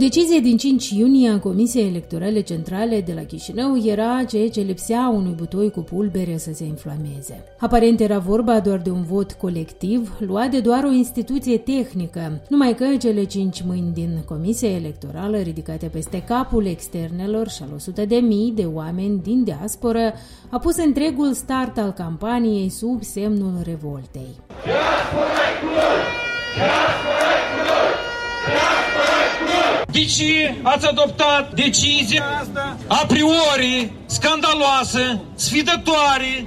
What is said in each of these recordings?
decizie din 5 iunie a Comisiei Electorale Centrale de la Chișinău era ceea ce lipsea unui butoi cu pulbere să se inflameze. Aparent era vorba doar de un vot colectiv, luat de doar o instituție tehnică, numai că cele cinci mâini din Comisia Electorală ridicate peste capul externelor și al 100 de mii de oameni din diasporă a pus întregul start al campaniei sub semnul revoltei. Diaspora Diaspora de ce ați adoptat decizia asta a priori scandaloasă, sfidătoare,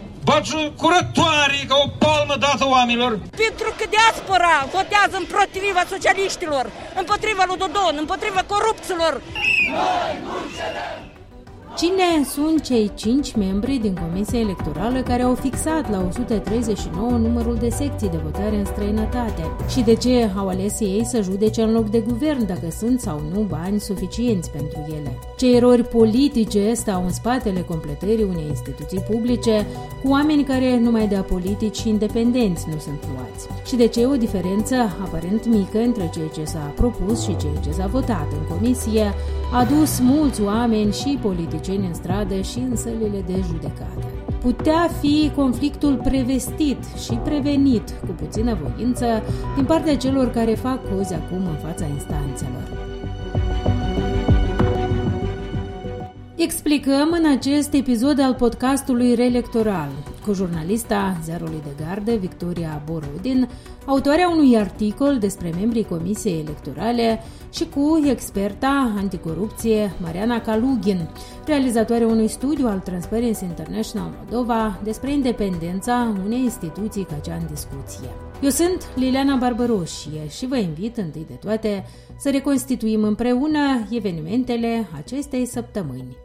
curătoare ca o palmă dată oamenilor. Pentru că diaspora votează împotriva socialiștilor, împotriva lui Dodon, împotriva corupților. Noi nu Cine sunt cei cinci membri din Comisia Electorală care au fixat la 139 numărul de secții de votare în străinătate? Și de ce au ales ei să judece în loc de guvern dacă sunt sau nu bani suficienți pentru ele? Ce erori politice stau în spatele completării unei instituții publice cu oameni care numai de politici și independenți nu sunt luați? Și de ce e o diferență aparent mică între ceea ce s-a propus și ceea ce s-a votat în comisie a dus mulți oameni și politicieni în stradă și în sălile de judecată. Putea fi conflictul prevestit și prevenit cu puțină voință din partea celor care fac cozi acum în fața instanțelor. Explicăm în acest episod al podcastului Reelectoral cu jurnalista Zerului de Gardă, Victoria Borodin, autoarea unui articol despre membrii Comisiei Electorale și cu experta anticorupție Mariana Kalugin, realizatoarea unui studiu al Transparency International Moldova despre independența unei instituții ca cea în discuție. Eu sunt Liliana Barbăroșie și vă invit întâi de toate să reconstituim împreună evenimentele acestei săptămâni.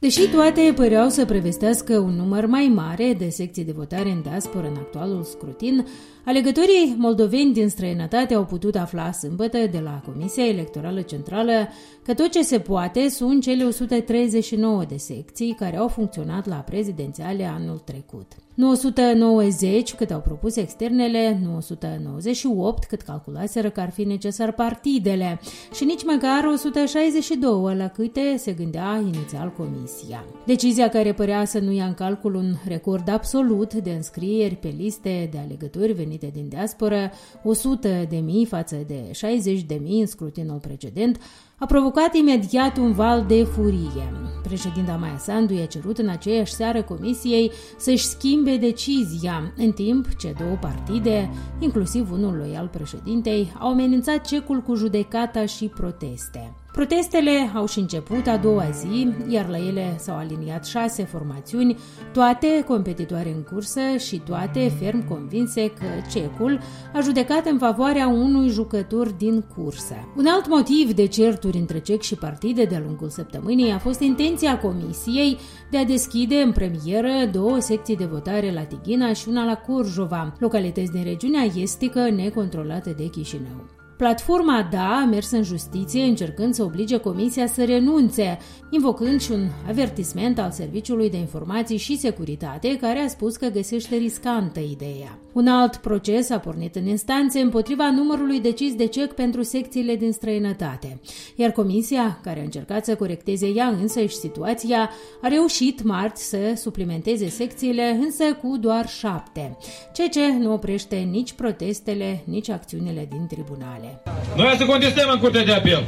Deși toate păreau să prevestească un număr mai mare de secții de votare în diaspora în actualul scrutin, alegătorii moldoveni din străinătate au putut afla sâmbătă de la Comisia Electorală Centrală că tot ce se poate sunt cele 139 de secții care au funcționat la prezidențiale anul trecut. Nu 190 cât au propus externele, nu 198 cât calculaseră că ar fi necesar partidele și nici măcar 162 la câte se gândea inițial comisia. Decizia care părea să nu ia în calcul un record absolut de înscrieri pe liste de alegători venite din diasporă, 100 de mii față de 60 de mii în scrutinul precedent, a provocat imediat un val de furie. Președinta Maia Sandu i-a cerut în aceeași seară comisiei să-și schimbe decizia, în timp ce două partide, inclusiv unul loial președintei, au amenințat cecul cu judecata și proteste. Protestele au și început a doua zi, iar la ele s-au aliniat șase formațiuni, toate competitoare în cursă și toate ferm convinse că cecul a judecat în favoarea unui jucător din cursă. Un alt motiv de certuri între cec și partide de-a lungul săptămânii a fost intenția comisiei de a deschide în premieră două secții de votare la Tighina și una la Curjova, localități din regiunea estică necontrolată de Chișinău. Platforma DA a mers în justiție încercând să oblige Comisia să renunțe, invocând și un avertisment al Serviciului de Informații și Securitate, care a spus că găsește riscantă ideea. Un alt proces a pornit în instanțe împotriva numărului decis de cec pentru secțiile din străinătate, iar Comisia, care a încercat să corecteze ea însăși situația, a reușit marți să suplimenteze secțiile, însă cu doar șapte, ceea ce nu oprește nici protestele, nici acțiunile din tribunale apele. Noi să contestăm în Curtea de Apel.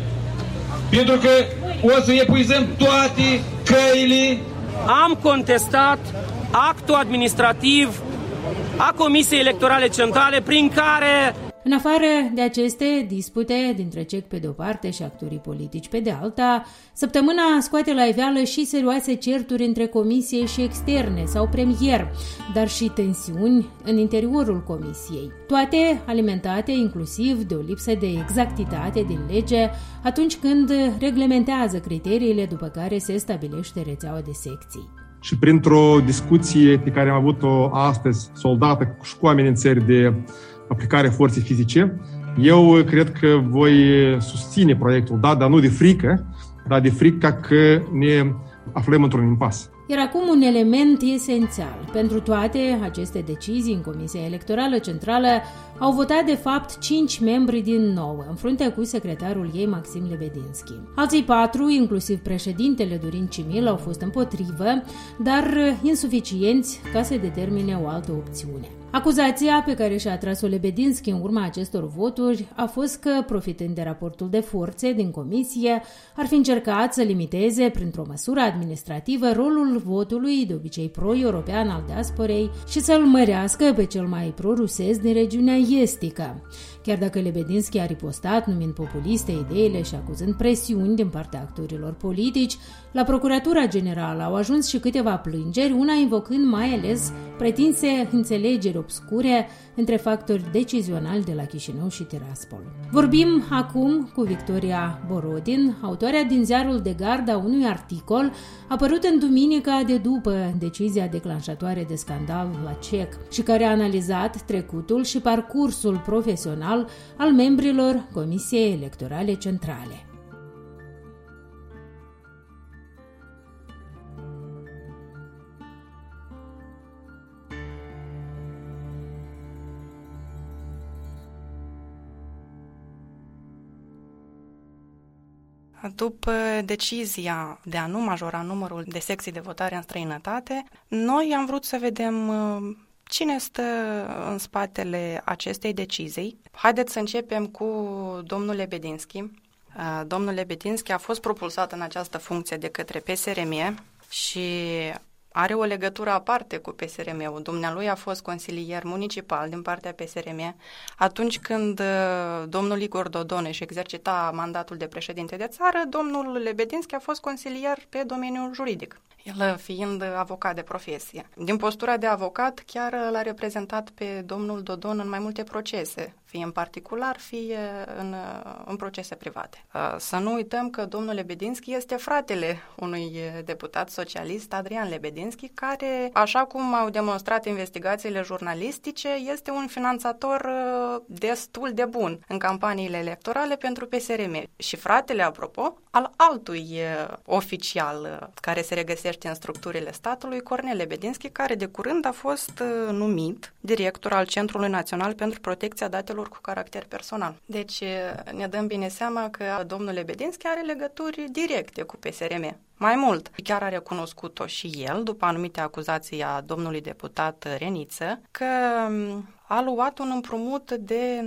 Pentru că o să epuizăm toate căile. Am contestat actul administrativ a Comisiei Electorale Centrale prin care în afară de aceste dispute dintre cec pe de-o parte și actorii politici pe de alta, săptămâna scoate la iveală și serioase certuri între comisie și externe sau premier, dar și tensiuni în interiorul comisiei. Toate alimentate inclusiv de o lipsă de exactitate din lege atunci când reglementează criteriile după care se stabilește rețeaua de secții. Și printr-o discuție pe care am avut-o astăzi, soldată și cu amenințări de aplicare forței fizice. Eu cred că voi susține proiectul, da, dar nu de frică, dar de frică că ne aflăm într-un impas. Iar acum un element esențial. Pentru toate aceste decizii în Comisia Electorală Centrală au votat de fapt cinci membri din nou, în frunte cu secretarul ei Maxim Lebedinski. Alții patru, inclusiv președintele Dorin Cimil, au fost împotrivă, dar insuficienți ca să determine o altă opțiune. Acuzația pe care și-a tras-o Lebedinski în urma acestor voturi a fost că, profitând de raportul de forțe din comisie, ar fi încercat să limiteze, printr-o măsură administrativă, rolul votului, de obicei pro-european al diasporei, și să-l mărească pe cel mai pro-rusesc din regiunea estică. Chiar dacă Lebedinski a ripostat numind populiste ideile și acuzând presiuni din partea actorilor politici, la Procuratura Generală au ajuns și câteva plângeri, una invocând mai ales pretinse înțelegeri obscure între factori decizionali de la Chișinău și Tiraspol. Vorbim acum cu Victoria Borodin, autoarea din ziarul de gardă a unui articol apărut în duminica de după decizia declanșatoare de scandal la CEC și care a analizat trecutul și parcursul profesional al membrilor Comisiei Electorale Centrale. După decizia de a nu majora numărul de secții de votare în străinătate, noi am vrut să vedem uh, cine stă în spatele acestei decizii. Haideți să începem cu domnul Lebedinski. Uh, domnul Lebedinski a fost propulsat în această funcție de către PSRM și are o legătură aparte cu PSRM-ul. Dumnealui a fost consilier municipal din partea PSRM atunci când uh, domnul Igor Dodon își exercita mandatul de președinte de țară, domnul Lebedinski a fost consilier pe domeniul juridic el fiind avocat de profesie. Din postura de avocat, chiar l-a reprezentat pe domnul Dodon în mai multe procese, fie în particular, fie în, în procese private. Uh, să nu uităm că domnul Lebedinski este fratele unui deputat socialist, Adrian Lebedinski, care, așa cum au demonstrat investigațiile jurnalistice, este un finanțator uh, destul de bun în campaniile electorale pentru PSRM. Și fratele, apropo, al altui uh, oficial care se regăsește găsește în structurile statului Cornel Lebedinski, care de curând a fost uh, numit director al Centrului Național pentru Protecția Datelor cu Caracter Personal. Deci uh, ne dăm bine seama că domnul Lebedinski are legături directe cu PSRM. Mai mult, chiar a recunoscut-o și el, după anumite acuzații a domnului deputat Reniță, că um, a luat un împrumut de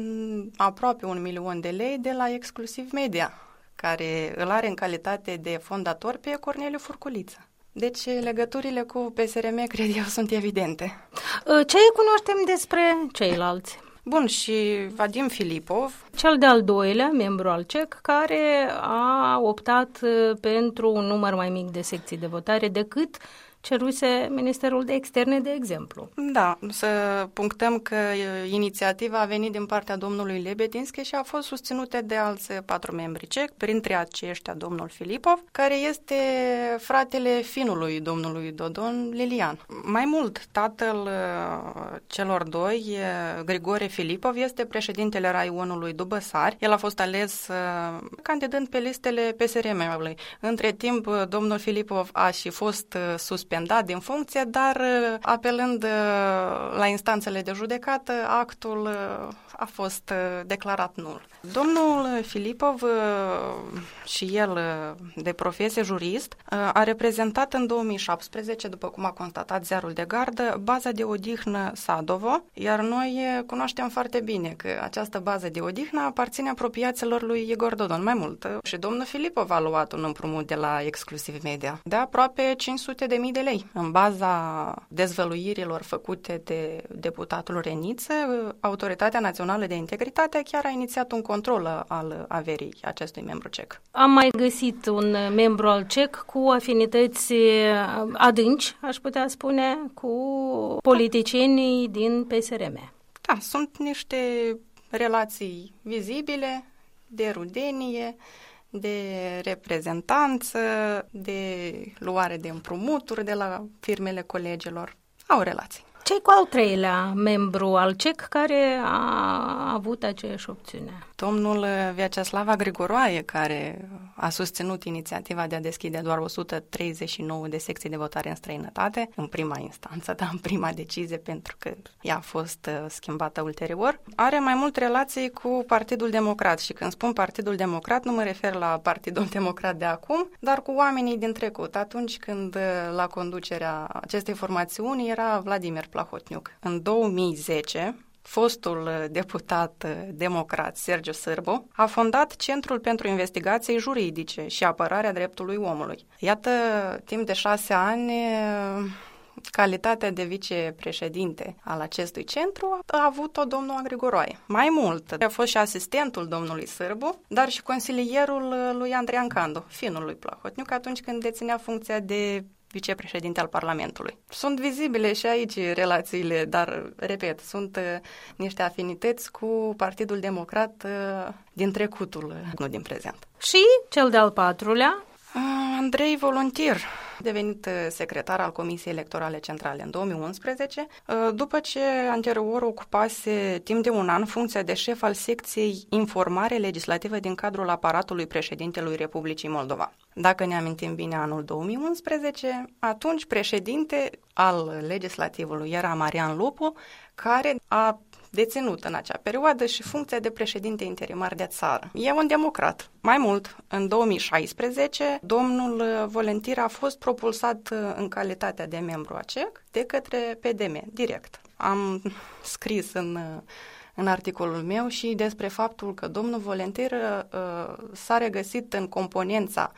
aproape un milion de lei de la Exclusiv Media, care îl are în calitate de fondator pe Corneliu Furculiță. Deci legăturile cu PSRM, cred eu, sunt evidente. Ă, ce cunoaștem despre ceilalți? Bun, și Vadim Filipov. Cel de-al doilea membru al CEC, care a optat ă, pentru un număr mai mic de secții de votare decât ceruse Ministerul de Externe, de exemplu. Da, să punctăm că inițiativa a venit din partea domnului Lebedinski și a fost susținută de alți patru membri cec, printre aceștia domnul Filipov, care este fratele finului domnului Dodon Lilian. Mai mult, tatăl celor doi, Grigore Filipov, este președintele raionului Dubăsari. El a fost ales candidând pe listele PSRM-ului. Între timp, domnul Filipov a și fost suspendat suspendat din funcție, dar uh, apelând uh, la instanțele de judecată, actul uh, a fost declarat nul. Domnul Filipov și el de profesie jurist a reprezentat în 2017, după cum a constatat ziarul de gardă, baza de odihnă Sadovo, iar noi cunoaștem foarte bine că această bază de odihnă aparține apropiaților lui Igor Dodon mai mult. Și domnul Filipov a luat un împrumut de la Exclusiv Media de aproape 500 de mii de lei. În baza dezvăluirilor făcute de deputatul Reniță, Autoritatea Națională de Integritate chiar a inițiat un control al averii acestui membru cec. Am mai găsit un membru al CEC cu afinități adânci, aș putea spune, cu politicienii din PSRM. Da, sunt niște relații vizibile, de rudenie, de reprezentanță, de luare de împrumuturi de la firmele colegilor. Au relații. Ce cu al treilea membru al CEC care a avut aceeași opțiune? domnul Vyacheslava Grigoroaie, care a susținut inițiativa de a deschide doar 139 de secții de votare în străinătate, în prima instanță, dar în prima decizie, pentru că ea a fost uh, schimbată ulterior, are mai mult relații cu Partidul Democrat și când spun Partidul Democrat nu mă refer la Partidul Democrat de acum, dar cu oamenii din trecut, atunci când uh, la conducerea acestei formațiuni era Vladimir Plahotniuc. În 2010, fostul uh, deputat uh, democrat Sergiu Sârbu a fondat Centrul pentru Investigații Juridice și Apărarea Dreptului Omului. Iată, timp de șase ani, uh, calitatea de vicepreședinte al acestui centru a avut-o domnul Agrigoroaie. Mai mult, a fost și asistentul domnului Sârbu, dar și consilierul lui Andrei Candu, finul lui Plahotniuc, atunci când deținea funcția de vicepreședinte al Parlamentului. Sunt vizibile și aici relațiile, dar, repet, sunt uh, niște afinități cu Partidul Democrat uh, din trecutul, uh, nu din prezent. Și cel de-al patrulea? Andrei Volontir, devenit secretar al Comisiei Electorale Centrale în 2011, după ce anterior ocupase timp de un an funcția de șef al secției informare legislativă din cadrul aparatului președintelui Republicii Moldova. Dacă ne amintim bine anul 2011, atunci președinte al legislativului era Marian Lupu, care a deținut în acea perioadă și funcția de președinte interimar de țară. E un democrat. Mai mult, în 2016, domnul Volentir a fost propulsat în calitatea de membru ACEC de către PDM, direct. Am scris în în articolul meu și despre faptul că domnul Volentir uh, s-a regăsit în componența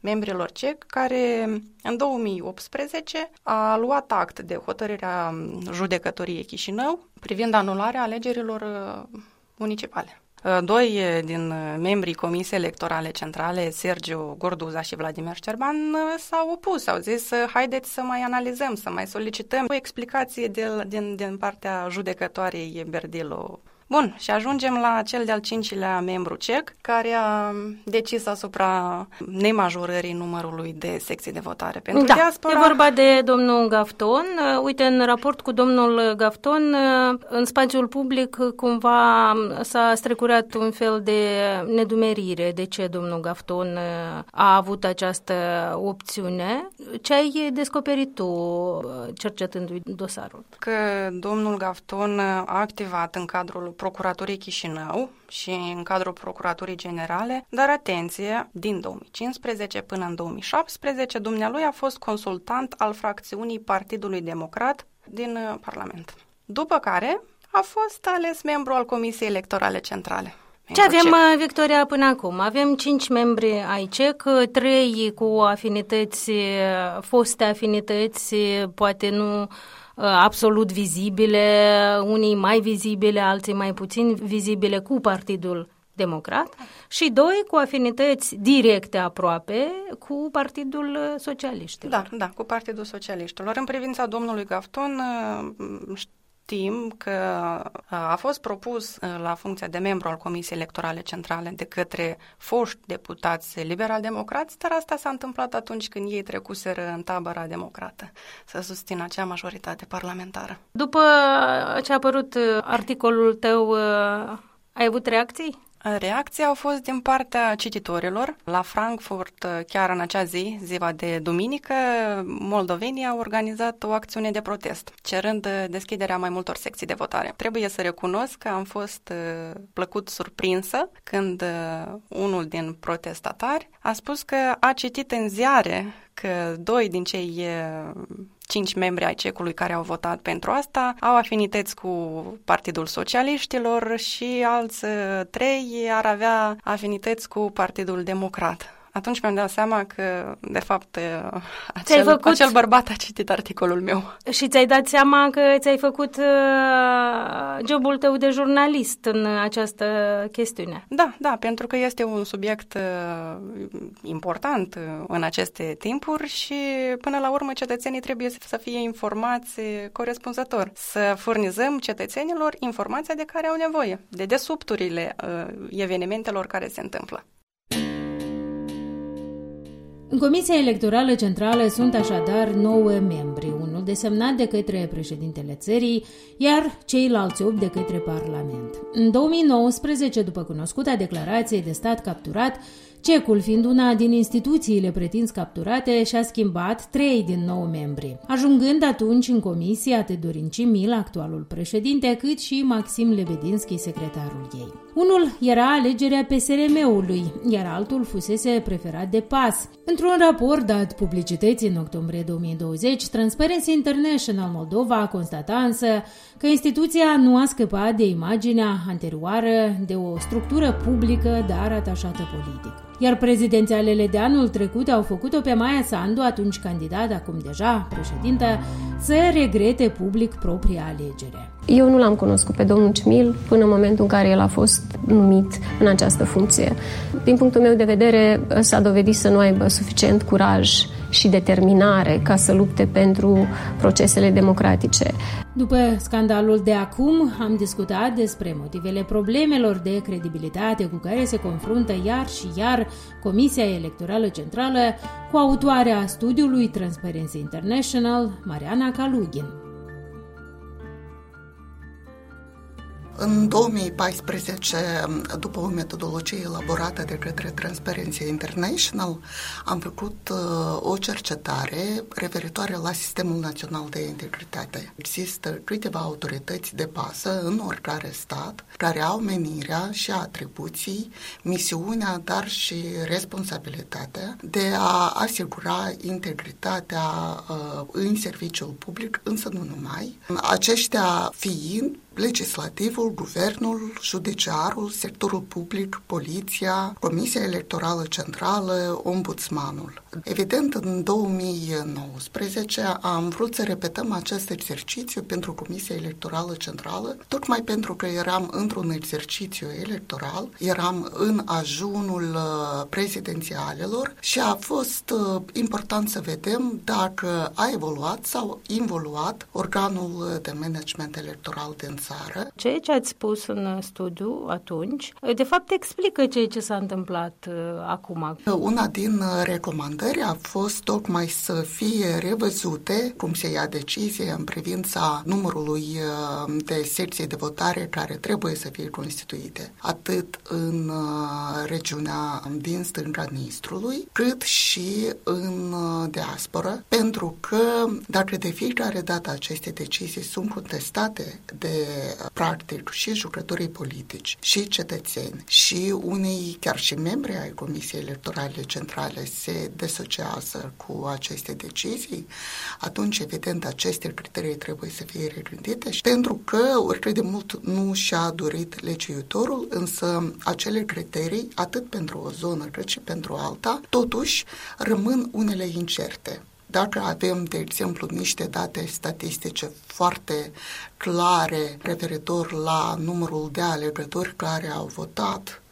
membrilor CEC, care în 2018 a luat act de hotărârea judecătoriei Chișinău privind anularea alegerilor uh, municipale. Uh, doi din membrii Comisiei Electorale Centrale, Sergiu Gorduza și Vladimir Șerban, s-au opus, au zis haideți să mai analizăm, să mai solicităm. O explicație de, din, din partea judecătoarei Berdilo Bun, și ajungem la cel de-al cincilea membru cec, care a decis asupra nemajorării numărului de secții de votare pentru da, diaspora. e vorba de domnul Gafton. Uite, în raport cu domnul Gafton, în spațiul public cumva s-a strecurat un fel de nedumerire de ce domnul Gafton a avut această opțiune. Ce ai descoperit tu cercetându-i dosarul? Că domnul Gafton a activat în cadrul Procuraturii Chișinău și în cadrul Procuraturii Generale, dar atenție, din 2015 până în 2017, dumnealui a fost consultant al fracțiunii Partidului Democrat din uh, Parlament. După care a fost ales membru al Comisiei Electorale Centrale. Ce avem, CEC. Uh, Victoria, până acum? Avem cinci membri ai CEC, trei cu afinități, uh, foste afinități, poate nu Uh, absolut vizibile, unii mai vizibile, alții mai puțin vizibile cu Partidul Democrat și doi cu afinități directe aproape cu Partidul Socialiștilor. Da, da, cu Partidul Socialiștilor. În privința domnului Gafton, uh, știm că a fost propus la funcția de membru al Comisiei Electorale Centrale de către foști deputați liberal-democrați, dar asta s-a întâmplat atunci când ei trecuseră în tabăra democrată să susțină acea majoritate parlamentară. După ce a apărut articolul tău, ai avut reacții? Reacții au fost din partea cititorilor. La Frankfurt, chiar în acea zi, ziua de duminică, moldovenii au organizat o acțiune de protest, cerând deschiderea mai multor secții de votare. Trebuie să recunosc că am fost uh, plăcut surprinsă când uh, unul din protestatari a spus că a citit în ziare că doi din cei uh, cinci membri ai cecului care au votat pentru asta au afinități cu Partidul Socialiștilor și alți uh, trei ar avea afinități cu Partidul Democrat atunci mi-am dat seama că, de fapt, acel, făcut... acel bărbat a citit articolul meu. Și ți-ai dat seama că ți-ai făcut uh, jobul tău de jurnalist în această chestiune. Da, da, pentru că este un subiect uh, important în aceste timpuri și, până la urmă, cetățenii trebuie să fie informați corespunzător. Să furnizăm cetățenilor informația de care au nevoie, de desubturile uh, evenimentelor care se întâmplă. În Comisia Electorală Centrală sunt așadar nouă membri, unul desemnat de către președintele țării, iar ceilalți opt de către Parlament. În 2019, după cunoscuta declarație de stat capturat, Cecul, fiind una din instituțiile pretins capturate, și-a schimbat trei din nou membri, ajungând atunci în comisie atât Dorin Cimil, actualul președinte, cât și Maxim Lebedinski, secretarul ei. Unul era alegerea PSRM-ului, iar altul fusese preferat de PAS. Într-un raport dat publicității în octombrie 2020, Transparency International Moldova a constatat însă că instituția nu a scăpat de imaginea anterioară de o structură publică, dar atașată politic iar prezidențialele de anul trecut au făcut-o pe Maia Sandu, atunci candidat, acum deja președintă, să regrete public propria alegere. Eu nu l-am cunoscut pe domnul Cimil până în momentul în care el a fost numit în această funcție. Din punctul meu de vedere, s-a dovedit să nu aibă suficient curaj și determinare ca să lupte pentru procesele democratice. După scandalul de acum, am discutat despre motivele problemelor de credibilitate cu care se confruntă iar și iar Comisia Electorală Centrală cu autoarea studiului Transparency International, Mariana Kalugin. În 2014, după o metodologie elaborată de către Transparency International, am făcut uh, o cercetare referitoare la Sistemul Național de Integritate. Există câteva autorități de pasă în oricare stat care au menirea și atribuții, misiunea, dar și responsabilitatea de a asigura integritatea uh, în serviciul public, însă nu numai. Aceștia fiind legislativul, guvernul, judiciarul, sectorul public, poliția, Comisia Electorală Centrală, ombudsmanul. Evident, în 2019 am vrut să repetăm acest exercițiu pentru Comisia Electorală Centrală, tocmai pentru că eram într-un exercițiu electoral, eram în ajunul uh, prezidențialelor și a fost uh, important să vedem dacă a evoluat sau involuat organul de management electoral din țară. Ceea ce ați spus în studiu atunci, de fapt explică ceea ce s-a întâmplat uh, acum. Una din uh, recomandări a fost tocmai să fie revăzute cum se ia decizie în privința numărului uh, de secții de votare care trebuie să fie constituite, atât în regiunea din stânga Nistrului, cât și în diaspora, pentru că dacă de fiecare dată aceste decizii sunt contestate de practic și jucătorii politici și cetățeni și unii chiar și membri ai Comisiei Electorale Centrale se desociază cu aceste decizii, atunci evident aceste criterii trebuie să fie regândite și pentru că oricât de mult nu și-a dorit legiuitorul, însă acele criterii, atât pentru o zonă cât și pentru alta, totuși rămân unele incerte. Dacă avem, de exemplu, niște date statistice foarte clare referitor la numărul de alegători care au votat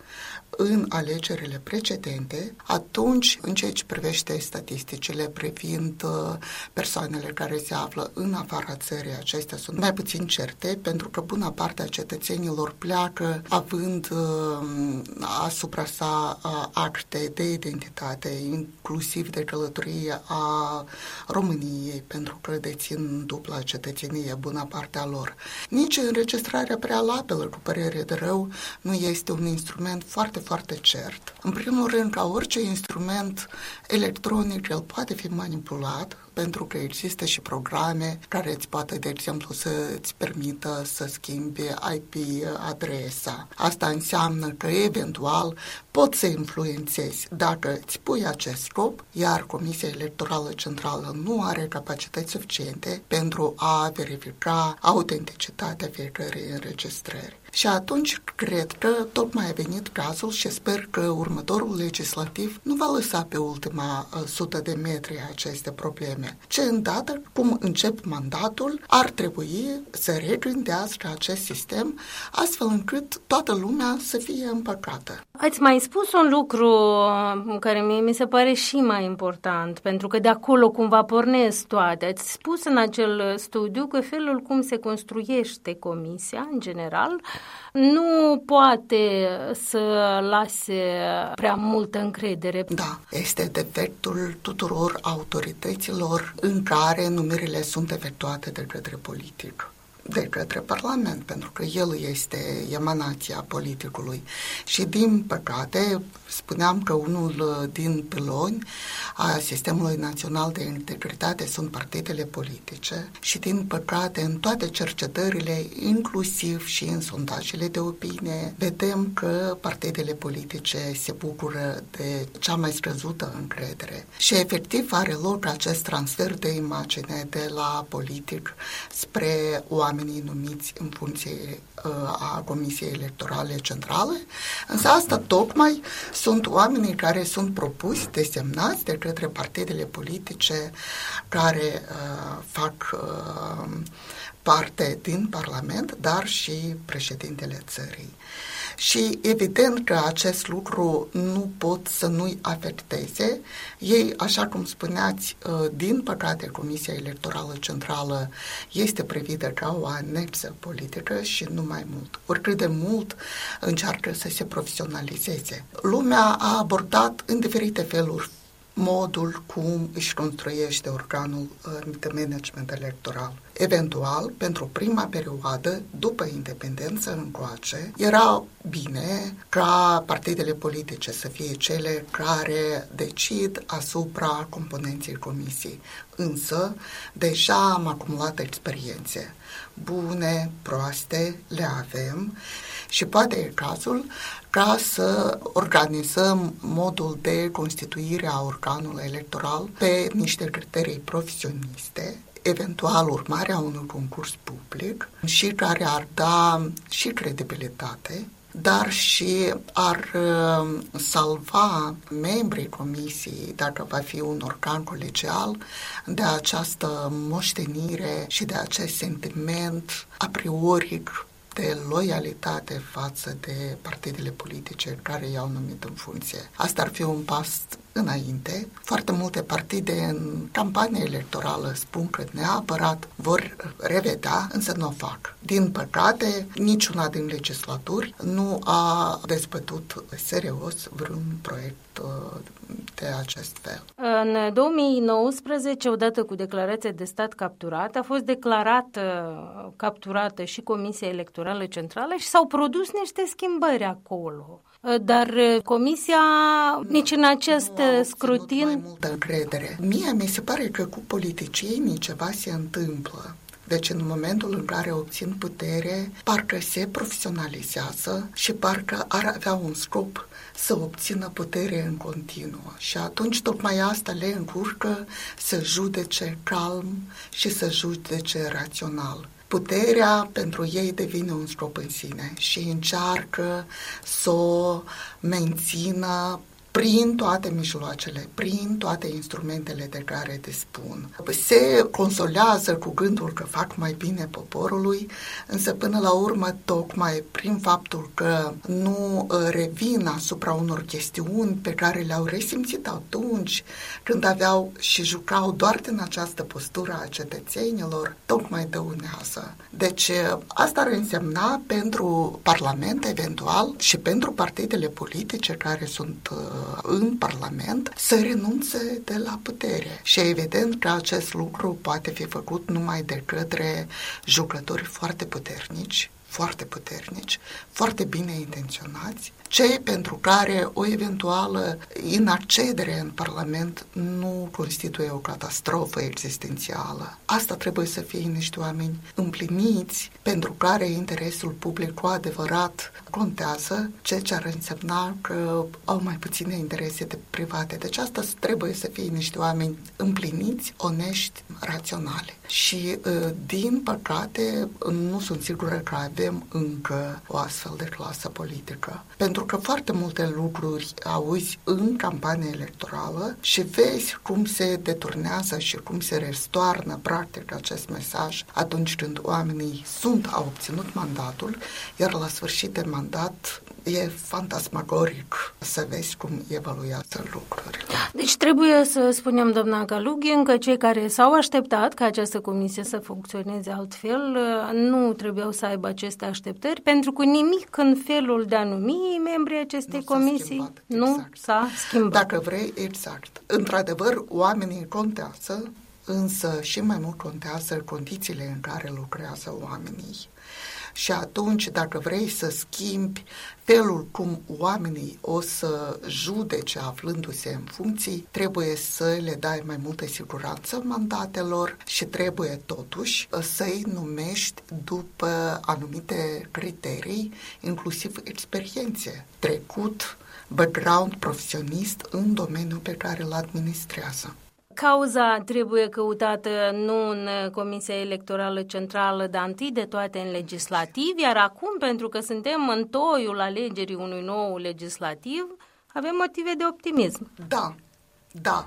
în alegerile precedente, atunci, în ceea ce privește statisticile privind uh, persoanele care se află în afara țării, acestea sunt mai puțin certe, pentru că bună parte a cetățenilor pleacă având uh, asupra sa uh, acte de identitate, inclusiv de călătorie a României, pentru că dețin dupla cetățenie bună parte a lor. Nici înregistrarea prealabilă, cu părere de rău, nu este un instrument foarte foarte cert. În primul rând, ca orice instrument electronic, el poate fi manipulat pentru că există și programe care îți poate, de exemplu, să îți permită să schimbi IP adresa. Asta înseamnă că eventual poți să influențezi dacă îți pui acest scop, iar Comisia Electorală Centrală nu are capacități suficiente pentru a verifica autenticitatea fiecărei înregistrări. Și atunci cred că tocmai a venit cazul și sper că următorul legislativ nu va lăsa pe ultima uh, sută de metri aceste probleme, ce îndată cum încep mandatul ar trebui să regândească acest sistem astfel încât toată lumea să fie împăcată. Ați mai spus un lucru uh, care mie mi se pare și mai important, pentru că de acolo cumva pornesc toate. Ați spus în acel studiu că felul cum se construiește comisia, în general, nu poate să lase prea multă încredere. Da, este defectul tuturor autorităților în care numirile sunt efectuate de către politic de către Parlament, pentru că el este emanația politicului. Și, din păcate, spuneam că unul din piloni a Sistemului Național de Integritate sunt partidele politice și, din păcate, în toate cercetările, inclusiv și în sondajele de opinie, vedem că partidele politice se bucură de cea mai scăzută încredere. Și, efectiv, are loc acest transfer de imagine de la politic spre oameni oamenii numiți în funcție uh, a Comisiei Electorale Centrale, însă asta tocmai sunt oamenii care sunt propuși, desemnați de către partidele politice care uh, fac uh, parte din Parlament, dar și președintele țării. Și evident că acest lucru nu pot să nu-i afecteze. Ei, așa cum spuneați, uh, din păcate Comisia Electorală Centrală este privită ca o anexă politică și nu mai mult. Oricât de mult încearcă să se profesionalizeze. Lumea a abordat în diferite feluri modul cum își construiește organul uh, de management electoral. Eventual, pentru prima perioadă, după independență încoace, era bine ca partidele politice să fie cele care decid asupra componenței comisiei. Însă, deja am acumulat experiențe bune, proaste, le avem și poate e cazul ca să organizăm modul de constituire a organului electoral pe niște criterii profesioniste, eventual urmarea unui concurs public și care ar da și credibilitate dar și ar uh, salva membrii comisiei, dacă va fi un organ colegial, de această moștenire și de acest sentiment a priori de loialitate față de partidele politice care i-au numit în funcție. Asta ar fi un pas înainte. Foarte multe partide în campanie electorală spun că neapărat vor revedea, însă nu o fac. Din păcate, niciuna din legislaturi nu a dezbătut serios vreun proiect uh, de acest fel. În 2019, odată cu declarația de stat capturat, a fost declarată capturată și Comisia Electorală Centrală și s-au produs niște schimbări acolo. Dar Comisia nici în acest scrutin... Mai multă încredere. Mie mi se pare că cu politicienii ceva se întâmplă. Deci în momentul în care obțin putere, parcă se profesionalizează și parcă ar avea un scop să obțină putere în continuu. Și atunci tocmai asta le încurcă să judece calm și să judece rațional. Puterea pentru ei devine un scop în sine și încearcă să o mențină prin toate mijloacele, prin toate instrumentele de care dispun. Se consolează cu gândul că fac mai bine poporului, însă până la urmă, tocmai prin faptul că nu uh, revin asupra unor chestiuni pe care le-au resimțit atunci când aveau și jucau doar din această postură a cetățenilor, tocmai dăunează. Deci uh, asta ar însemna pentru Parlament eventual și pentru partidele politice care sunt uh, în Parlament să renunțe de la putere. Și evident că acest lucru poate fi făcut numai de către jucători foarte puternici, foarte puternici, foarte bine intenționați, cei pentru care o eventuală inaccedere în Parlament nu constituie o catastrofă existențială. Asta trebuie să fie niște oameni împliniți pentru care interesul public cu adevărat contează, ceea ce ar însemna că au mai puține interese de private. Deci asta trebuie să fie niște oameni împliniți, onești, raționale. Și, ă, din păcate, nu sunt sigură că avem încă o astfel de clasă politică. Pentru pentru că foarte multe lucruri auzi în campania electorală și vezi cum se deturnează și cum se restoarnă practic acest mesaj atunci când oamenii sunt, au obținut mandatul, iar la sfârșit de mandat e fantasmagoric să vezi cum evaluează lucrurile. Deci trebuie să spunem, doamna Galughin, că cei care s-au așteptat ca această comisie să funcționeze altfel nu trebuiau să aibă aceste așteptări, pentru că nimic în felul de a numi membrii acestei nu comisii schimbat, nu exact. s-a schimbat. Dacă vrei, exact. Într-adevăr, oamenii contează, însă și mai mult contează condițiile în care lucrează oamenii. Și atunci, dacă vrei să schimbi felul cum oamenii o să judece aflându-se în funcții, trebuie să le dai mai multă siguranță mandatelor și trebuie totuși să-i numești după anumite criterii, inclusiv experiențe, trecut, background profesionist în domeniul pe care îl administrează. Cauza trebuie căutată nu în Comisia Electorală Centrală, dar întâi de toate în legislativ, iar acum, pentru că suntem în toiul alegerii unui nou legislativ, avem motive de optimism. Da, da,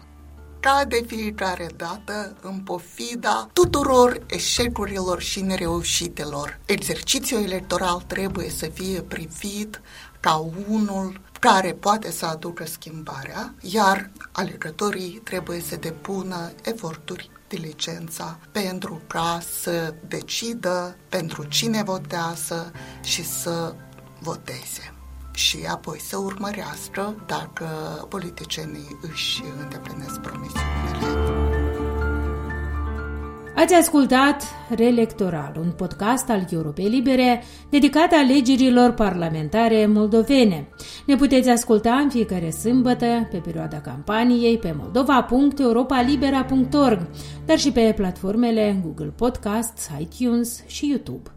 ca de fiecare dată, în pofida tuturor eșecurilor și nereușitelor. Exercițiul electoral trebuie să fie privit ca unul care poate să aducă schimbarea, iar alegătorii trebuie să depună eforturi diligența pentru ca să decidă pentru cine votează și să voteze și apoi să urmărească dacă politicienii își îndeplinesc promisiunile. Ați ascultat Relectoral, un podcast al Europei Libere dedicat alegerilor parlamentare moldovene. Ne puteți asculta în fiecare sâmbătă pe perioada campaniei pe moldova.europalibera.org, dar și pe platformele Google Podcasts, iTunes și YouTube.